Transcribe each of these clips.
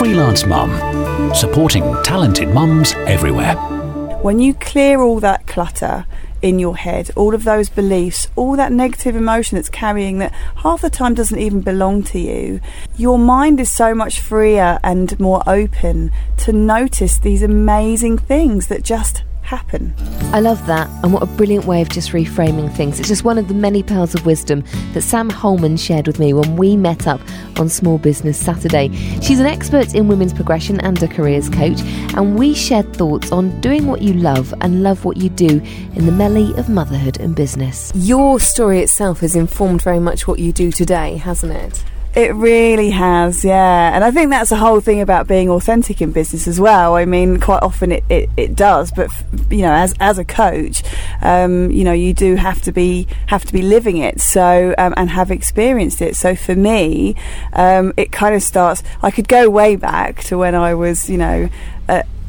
Freelance Mum, supporting talented mums everywhere. When you clear all that clutter in your head, all of those beliefs, all that negative emotion that's carrying that half the time doesn't even belong to you, your mind is so much freer and more open to notice these amazing things that just happen. I love that, and what a brilliant way of just reframing things. It's just one of the many pearls of wisdom that Sam Holman shared with me when we met up on Small Business Saturday. She's an expert in women's progression and a careers coach, and we shared thoughts on doing what you love and love what you do in the melee of motherhood and business. Your story itself has informed very much what you do today, hasn't it? It really has, yeah. And I think that's the whole thing about being authentic in business as well. I mean, quite often it, it, it does, but you know, as as a coach, um, you know, you do have to be have to be living it. So um, and have experienced it. So for me, um, it kind of starts. I could go way back to when I was, you know.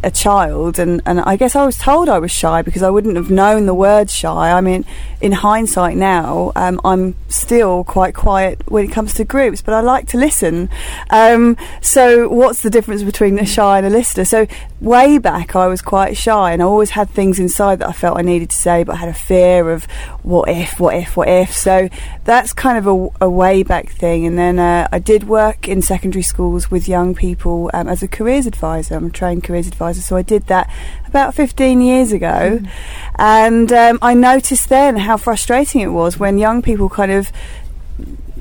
A child, and, and I guess I was told I was shy because I wouldn't have known the word shy. I mean, in hindsight now, um, I'm still quite quiet when it comes to groups, but I like to listen. Um, so, what's the difference between a shy and a listener? So, way back, I was quite shy, and I always had things inside that I felt I needed to say, but I had a fear of what if, what if, what if. So, that's kind of a, a way back thing. And then uh, I did work in secondary schools with young people um, as a careers advisor. I'm a trained careers advisor supervisor. So I did that about 15 years ago. Mm. And um, I noticed then how frustrating it was when young people kind of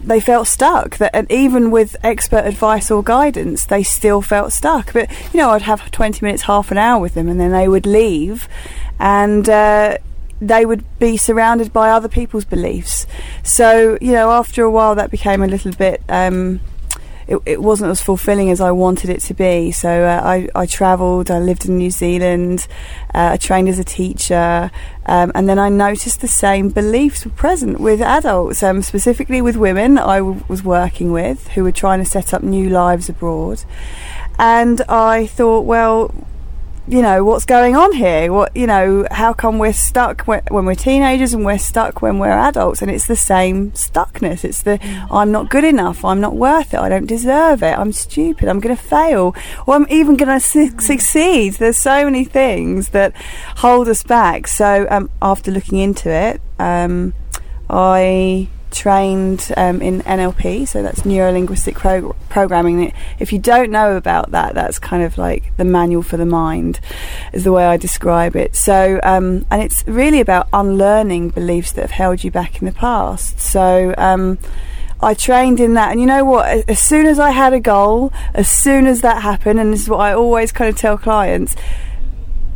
they felt stuck that and even with expert advice or guidance they still felt stuck but you know i'd have 20 minutes half an hour with them and then they would leave and uh, they would be surrounded by other people's beliefs so you know after a while that became a little bit um, it, it wasn't as fulfilling as I wanted it to be. So uh, I, I travelled, I lived in New Zealand, uh, I trained as a teacher, um, and then I noticed the same beliefs were present with adults, um, specifically with women I w- was working with who were trying to set up new lives abroad. And I thought, well, you know what's going on here? What you know how come we're stuck when we're teenagers and we're stuck when we're adults? And it's the same stuckness. It's the mm. i'm not good enough. I'm not worth it. I don't deserve it. I'm stupid. I'm going to fail. Or i'm even going to su- mm. succeed. There's so many things that hold us back. So um, after looking into it um, i trained um, in NLP, so that's neuro linguistic pro- programming. If you don't know about that, that's kind of like the manual for the mind, is the way I describe it. So, um, and it's really about unlearning beliefs that have held you back in the past. So, um, I trained in that, and you know what? As soon as I had a goal, as soon as that happened, and this is what I always kind of tell clients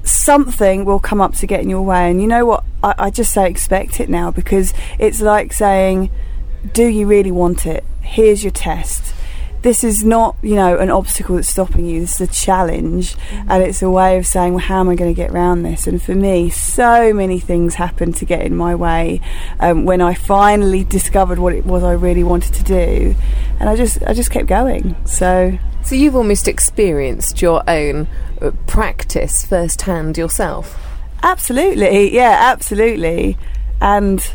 something will come up to get in your way. And you know what? I, I, just say expect it now because it's like saying, do you really want it? Here's your test. This is not, you know, an obstacle that's stopping you. This is a challenge, mm-hmm. and it's a way of saying, "Well, how am I going to get around this?" And for me, so many things happened to get in my way um, when I finally discovered what it was I really wanted to do, and I just, I just kept going. So, so you've almost experienced your own uh, practice firsthand yourself. Absolutely, yeah, absolutely, and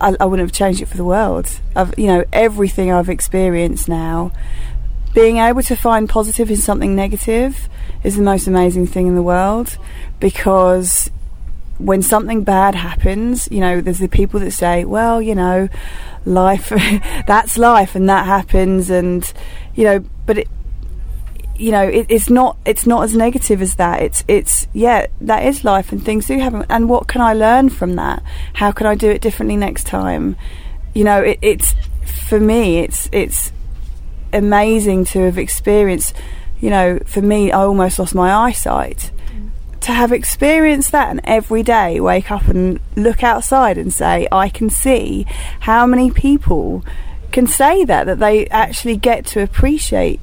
I, I, wouldn't have changed it for the world. I've, you know, everything I've experienced now, being able to find positive in something negative is the most amazing thing in the world because when something bad happens, you know, there's the people that say, well, you know, life, that's life and that happens. And, you know, but it, you know, it, it's not it's not as negative as that. It's it's yeah, that is life, and things do happen. And what can I learn from that? How can I do it differently next time? You know, it, it's for me, it's it's amazing to have experienced. You know, for me, I almost lost my eyesight. To have experienced that and every day wake up and look outside and say, I can see how many people can say that, that they actually get to appreciate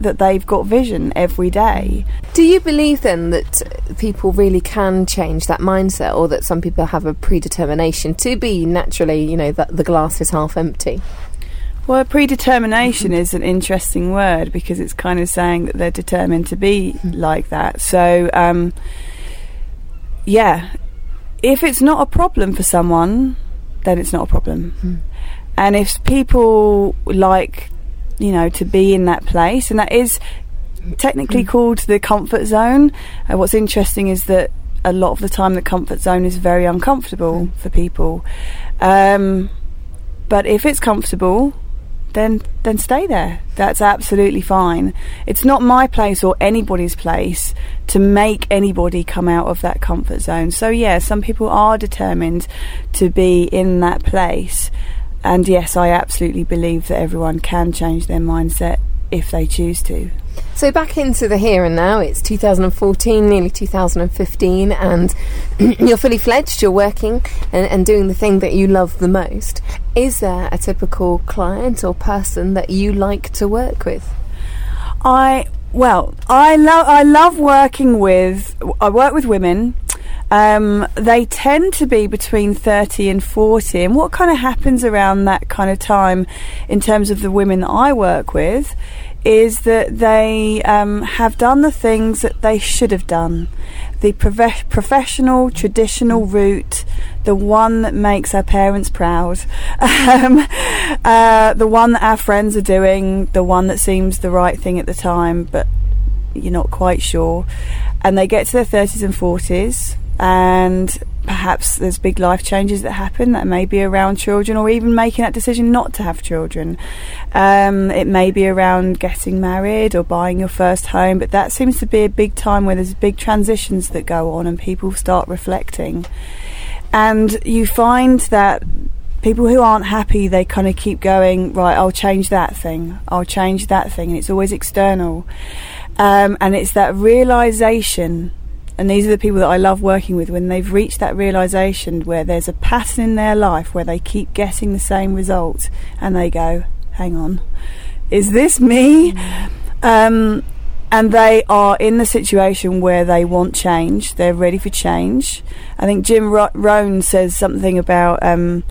that they've got vision every day. Do you believe then that people really can change that mindset, or that some people have a predetermination to be naturally, you know, that the glass is half empty? Well, predetermination is an interesting word because it's kind of saying that they're determined to be mm. like that. So, um, yeah, if it's not a problem for someone, then it's not a problem. Mm. And if people like you know, to be in that place. And that is technically called the comfort zone. Uh, what's interesting is that a lot of the time the comfort zone is very uncomfortable for people. Um, but if it's comfortable, then then stay there. That's absolutely fine. It's not my place or anybody's place to make anybody come out of that comfort zone. So yeah, some people are determined to be in that place. And yes, I absolutely believe that everyone can change their mindset if they choose to. So back into the here and now, it's 2014, nearly 2015, and you're fully fledged, you're working and, and, doing the thing that you love the most. Is there a typical client or person that you like to work with? I, well, I love, I love working with, I work with women. Um, they tend to be between 30 and 40. And what kind of happens around that kind of time in terms of the women that I work with is that they um, have done the things that they should have done. The prof- professional, traditional route, the one that makes our parents proud, um, uh, the one that our friends are doing, the one that seems the right thing at the time, but you're not quite sure. And they get to their 30s and 40s, and perhaps there's big life changes that happen that may be around children or even making that decision not to have children. Um, it may be around getting married or buying your first home, but that seems to be a big time where there's big transitions that go on and people start reflecting. And you find that people who aren't happy, they kind of keep going, right, I'll change that thing, I'll change that thing, and it's always external. Um, and it's that realization and these are the people that I love working with when they've reached that realization where there's a pattern in their life where they keep getting the same result and they go, hang on, is this me? Um, and they are in the situation where they want change, they're ready for change. I think Jim Rohn says something about um,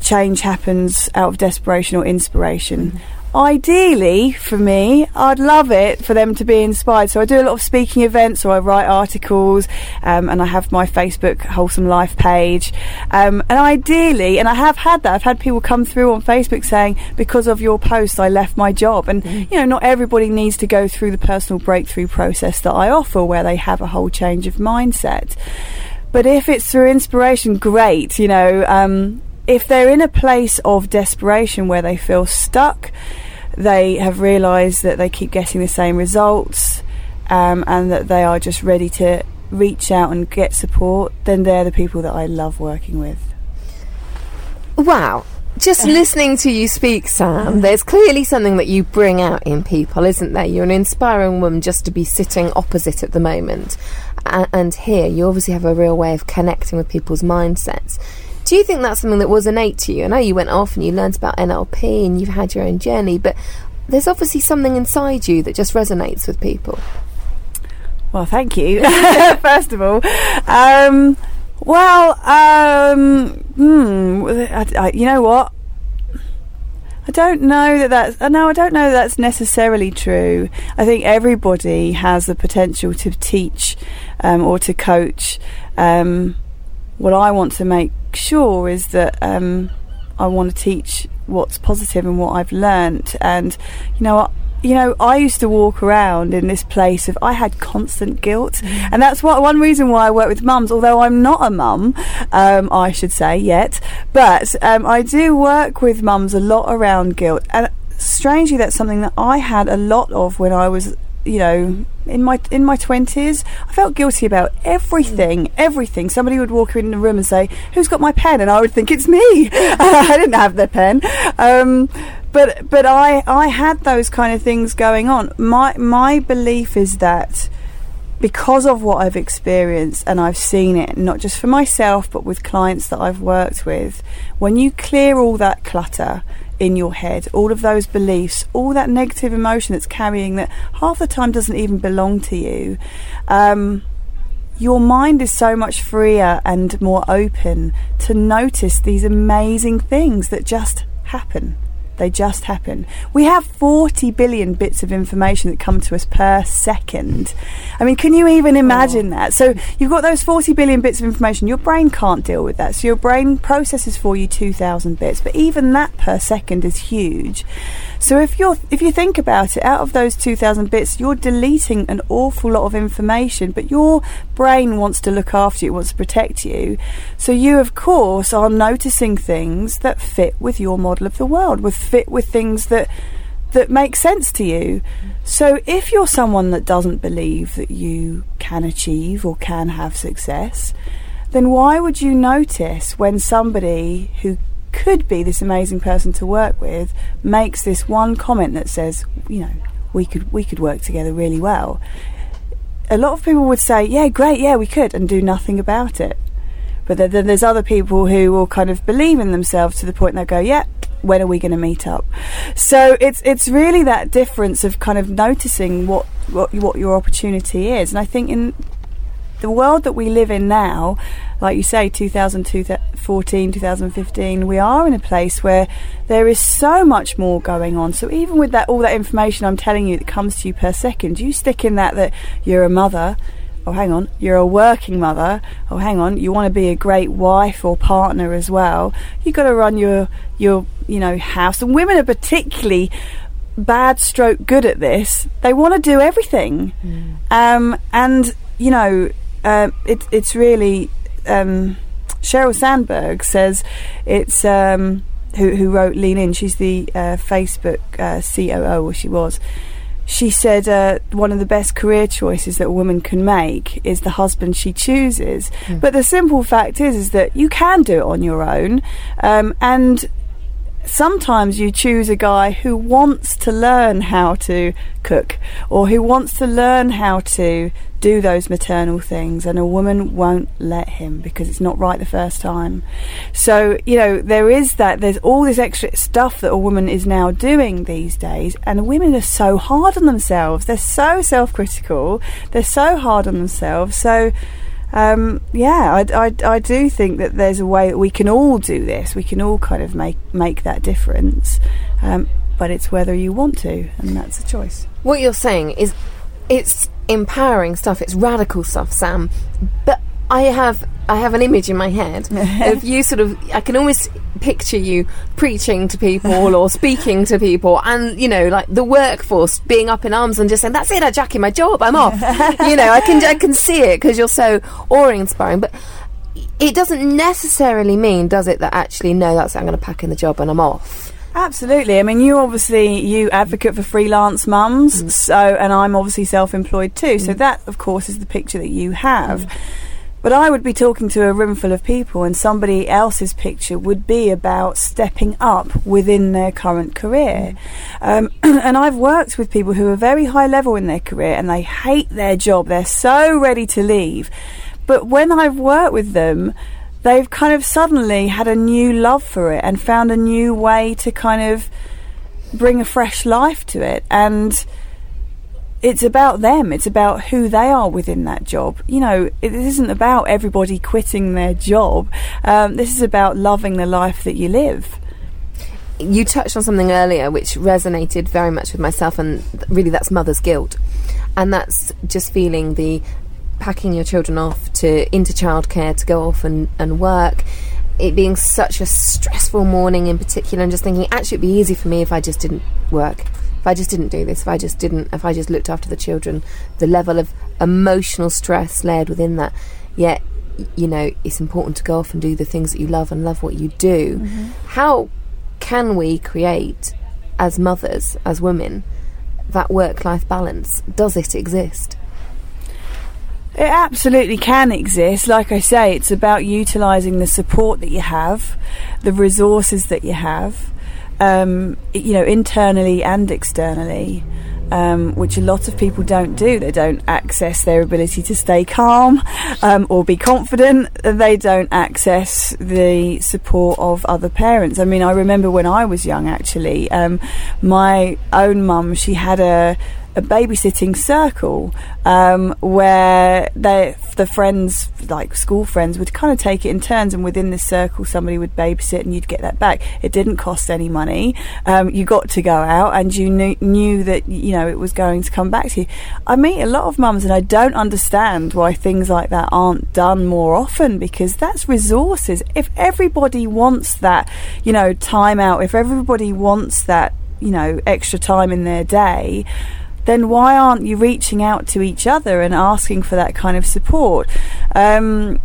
change happens out of desperation or inspiration. Mm-hmm ideally for me i'd love it for them to be inspired. So i do a lot of speaking events or i write articles um, and i have my facebook wholesome life page. Um, and ideally and i have had that i've had people come through on facebook saying because of your post i left my job. And mm-hmm. you know not everybody needs to go through the personal breakthrough process that i offer where they have a whole change of mindset. But if it's through inspiration great you know um, if they're in a place of desperation where they feel stuck, they have realised that they keep getting the same results, um, and that they are just ready to reach out and get support, then they're the people that I love working with. Wow. Just listening to you speak, Sam, there's clearly something that you bring out in people, isn't there? You're an inspiring woman just to be sitting opposite at the moment. and here, you obviously have a real way of connecting with people's mindsets. Do you think that's something that was innate to you? I know you went off and you learned about NLP and you've had your own journey, but there's obviously something inside you that just resonates with people. Well, thank you. First of all, um, well, um, hmm, I, I, you know what? I don't know that that's no, I don't know that that's necessarily true. I think everybody has the potential to teach um, or to coach. Um, what I want to make sure is that um, I want to teach what's positive and what I've learnt. And you know, you know, I used to walk around in this place of I had constant guilt, mm. and that's what one reason why I work with mums. Although I'm not a mum, um, I should say yet, but um, I do work with mums a lot around guilt. And strangely, that's something that I had a lot of when I was you know in my in my 20s I felt guilty about everything mm. everything. Somebody would walk in the room and say who's got my pen? And I would think it's me. I didn't have the pen. Um, but but I I had those kind of things going on. My my belief is that because of what I've experienced and I've seen it not just for myself but with clients that I've worked with when you clear all that clutter in your head, all of those beliefs, all that negative emotion that's carrying that half the time doesn't even belong to you. Um, your mind is so much freer and more open to notice these amazing things that just happen. They just happen. We have 40 billion bits of information that come to us per second. I mean, can you even imagine oh. that? So you've got those 40 billion bits of information. Your brain can't deal with that. So your brain processes for you 2,000 bits. But even that per second is huge. So if you're if you think about it, out of those 2,000 bits, you're deleting an awful lot of information. But your brain wants to look after you, wants to protect you. So you, of course, are noticing things that fit with your model of the world, with fit with things that that make sense to you. So if you're someone that doesn't believe that you can achieve or can have success, then why would you notice when somebody who could be this amazing person to work with makes this one comment that says, you know, we could we could work together really well. A lot of people would say, "Yeah, great, yeah, we could," and do nothing about it. But then there's other people who will kind of believe in themselves to the point they'll go, "Yeah, when are we going to meet up?" So it's it's really that difference of kind of noticing what what what your opportunity is, and I think in the world that we live in now, like you say, 2014, 2015, we are in a place where there is so much more going on. So even with that, all that information I'm telling you that comes to you per second, you stick in that that you're a mother. Oh, hang on, you're a working mother. Oh, hang on, you want to be a great wife or partner as well. You've got to run your your you know house, and women are particularly bad stroke good at this. They want to do everything, mm. um, and you know uh, it, it's really um, Sheryl Sandberg says it's um, who, who wrote Lean In. She's the uh, Facebook uh, COO, or she was. She said uh, one of the best career choices that a woman can make is the husband she chooses. Mm. But the simple fact is, is that you can do it on your own, um, and sometimes you choose a guy who wants to learn how to cook or who wants to learn how to do those maternal things and a woman won't let him because it's not right the first time. So you know there is that there's all this extra stuff that a woman is now doing these days and women are so hard on themselves. They're so self-critical. They're so hard on themselves. So um, yeah, I, I, I do think that there's a way that we can all do this. We can all kind of make make that difference, um, but it's whether you want to, and that's a choice. What you're saying is, it's empowering stuff. It's radical stuff, Sam. But I have I have an image in my head of you sort of I can always picture you preaching to people or speaking to people and you know like the workforce being up in arms and just saying that's it I jack in my job I'm off you know I can I can see it because you're so awe-inspiring but it doesn't necessarily mean does it that actually no that's I'm going to pack in the job and I'm off Absolutely. I mean, you obviously you advocate for freelance mums, mm. so and I'm obviously self-employed too. Mm. So that, of course, is the picture that you have. Mm. But I would be talking to a room full of people, and somebody else's picture would be about stepping up within their current career. Mm. Um, and I've worked with people who are very high level in their career and they hate their job. They're so ready to leave. But when I've worked with them, they've kind of suddenly had a new love for it and found a new way to kind of bring a fresh life to it. And it's about them. It's about who they are within that job. You know, it isn't about everybody quitting their job. Um, this is about loving the life that you live. You touched on something earlier which resonated very much with myself, and really that's mother's guilt. And that's just feeling the packing your children off to into childcare to go off and, and work it being such a stressful morning in particular and just thinking actually it'd be easy for me if I just didn't work if I just didn't do this, if I just didn't, if I just looked after the children, the level of emotional stress layered within that. Yet, you know, it's important to go off and do the things that you love and love what you do. Mm-hmm. How can we create, as mothers, as women, that work life balance? Does it exist? It absolutely can exist. Like I say, it's about utilising the support that you have, the resources that you have, um, you know, internally and externally. Um, which a lot of people don't do. They don't access their ability to stay calm um, or be confident. They don't access the support of other parents. I mean, I remember when I was young, actually, um, my own mum, she had a a babysitting circle um, where they, the friends, like school friends, would kind of take it in turns, and within this circle, somebody would babysit, and you'd get that back. It didn't cost any money. Um, you got to go out, and you knew, knew that you know it was going to come back to you. I meet a lot of mums, and I don't understand why things like that aren't done more often because that's resources. If everybody wants that, you know, time out, if everybody wants that, you know, extra time in their day then why aren't you reaching out to each other and asking for that kind of support? Um,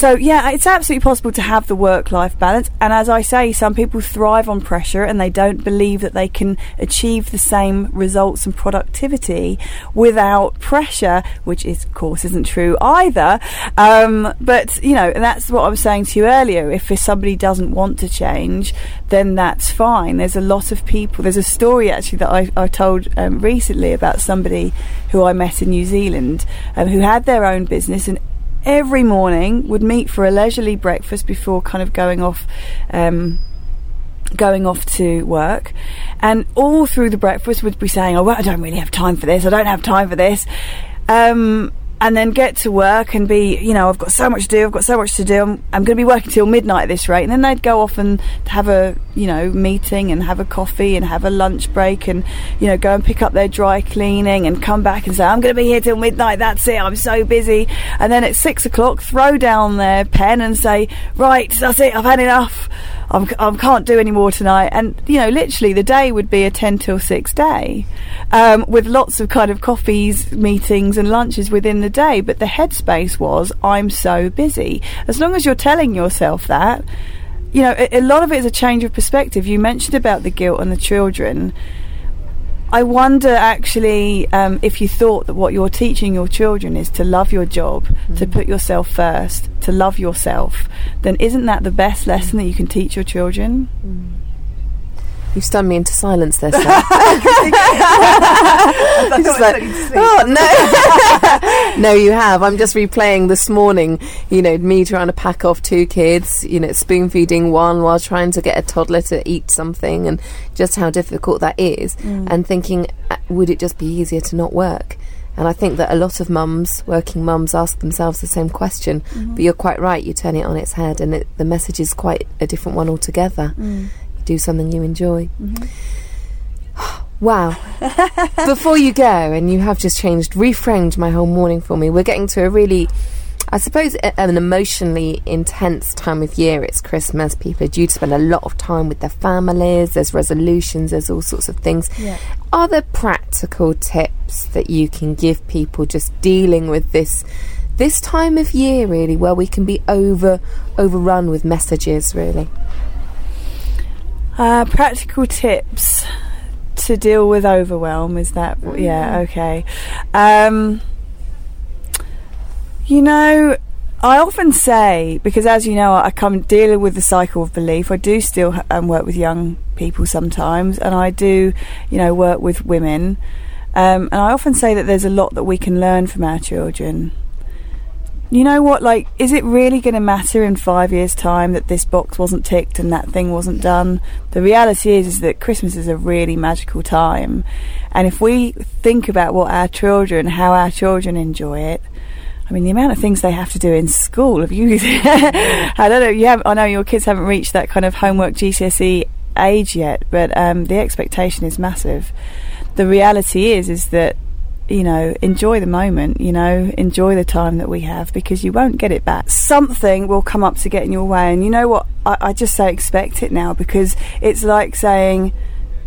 so yeah, it's absolutely possible to have the work-life balance. And as I say, some people thrive on pressure and they don't believe that they can achieve the same results and productivity without pressure, which is, of course, isn't true either. Um, but you know, and that's what I was saying to you earlier. If somebody doesn't want to change, then that's fine. There's a lot of people. There's a story actually that I, I told um, recently about somebody who I met in New Zealand um, who had their own business and every morning would meet for a leisurely breakfast before kind of going off um, going off to work. And all through the breakfast would be saying oh well, I don't really have time for this. I don't have time for this. Um, and then get to work and be, you know, I've got so much to do, I've got so much to do, I'm, I'm going to be working till midnight at this rate. And then they'd go off and have a, you know, meeting and have a coffee and have a lunch break and, you know, go and pick up their dry cleaning and come back and say, I'm going to be here till midnight, that's it, I'm so busy. And then at six o'clock, throw down their pen and say, right, that's it, I've had enough. I'm, I can't do any more tonight. And, you know, literally the day would be a 10 till 6 day um, with lots of kind of coffees, meetings, and lunches within the day. But the headspace was, I'm so busy. As long as you're telling yourself that, you know, a, a lot of it is a change of perspective. You mentioned about the guilt and the children. I wonder actually um, if you thought that what you're teaching your children is to love your job, mm. to put yourself first, to love yourself, then isn't that the best lesson that you can teach your children? Mm. You've stunned me into silence there, sir. like, oh, no. no, you have. I'm just replaying this morning, you know, me trying to pack off two kids, you know, spoon feeding one while trying to get a toddler to eat something and just how difficult that is. Mm. And thinking, uh, would it just be easier to not work? And I think that a lot of mums, working mums, ask themselves the same question. Mm-hmm. But you're quite right, you turn it on its head, and it, the message is quite a different one altogether. Mm do something you enjoy. Mm-hmm. Wow. Before you go, and you have just changed, reframed my whole morning for me, we're getting to a really, I suppose, an emotionally intense time of year. It's Christmas. People are due to spend a lot of time with their families. There's resolutions, there's all sorts of things. Yeah. Are there practical tips that you can give people just dealing with this? This time of year, really, where we can be over overrun with messages, really. Uh, practical tips to deal with overwhelm is that yeah mm. okay. Um, you know I often say because as you know I come dealing with the cycle of belief I do still um, work with young people sometimes and I do you know work with women. Um, and I often say that there's a lot that we can learn from our children you know what? Like, is it really going to matter in five years' time that this box wasn't ticked and that thing wasn't done? The reality is, is that Christmas is a really magical time, and if we think about what our children, how our children enjoy it, I mean, the amount of things they have to do in school. Have you? I don't know. You have. I know your kids haven't reached that kind of homework GCSE age yet, but um, the expectation is massive. The reality is, is that you know, enjoy the moment, you know, enjoy the time that we have because you won't get it back. Something will come up to get in your way. And you know what? I, I just say expect it now because it's like saying,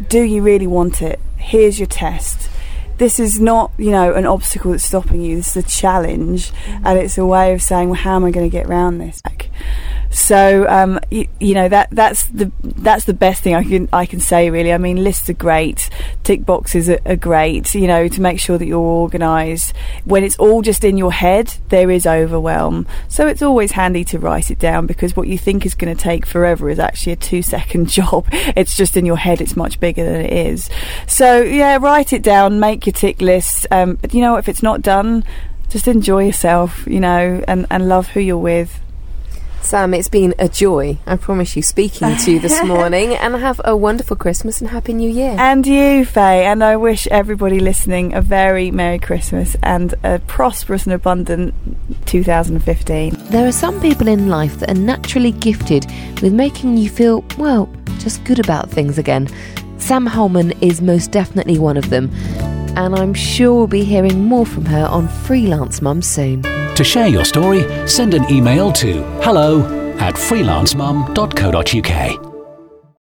do you really want it? Here's your test this is not you know an obstacle that's stopping you this is a challenge mm-hmm. and it's a way of saying well how am i going to get around this so um, you, you, know that that's the that's the best thing I can I can say really. I mean lists are great, tick boxes are, are great. You know to make sure that you're organised. When it's all just in your head, there is overwhelm. So it's always handy to write it down because what you think is going to take forever is actually a two second job. It's just in your head. It's much bigger than it is. So yeah, write it down. Make your tick list. Um, but you know if it's not done, just enjoy yourself. You know and and love who you're with Sam, um, it's been a joy, I promise you, speaking to you this morning. And have a wonderful Christmas and Happy New Year. And you, Faye. And I wish everybody listening a very Merry Christmas and a prosperous and abundant 2015. There are some people in life that are naturally gifted with making you feel, well, just good about things again. Sam Holman is most definitely one of them. And I'm sure we'll be hearing more from her on Freelance Mum soon. To share your story, send an email to hello at freelancemum.co.uk.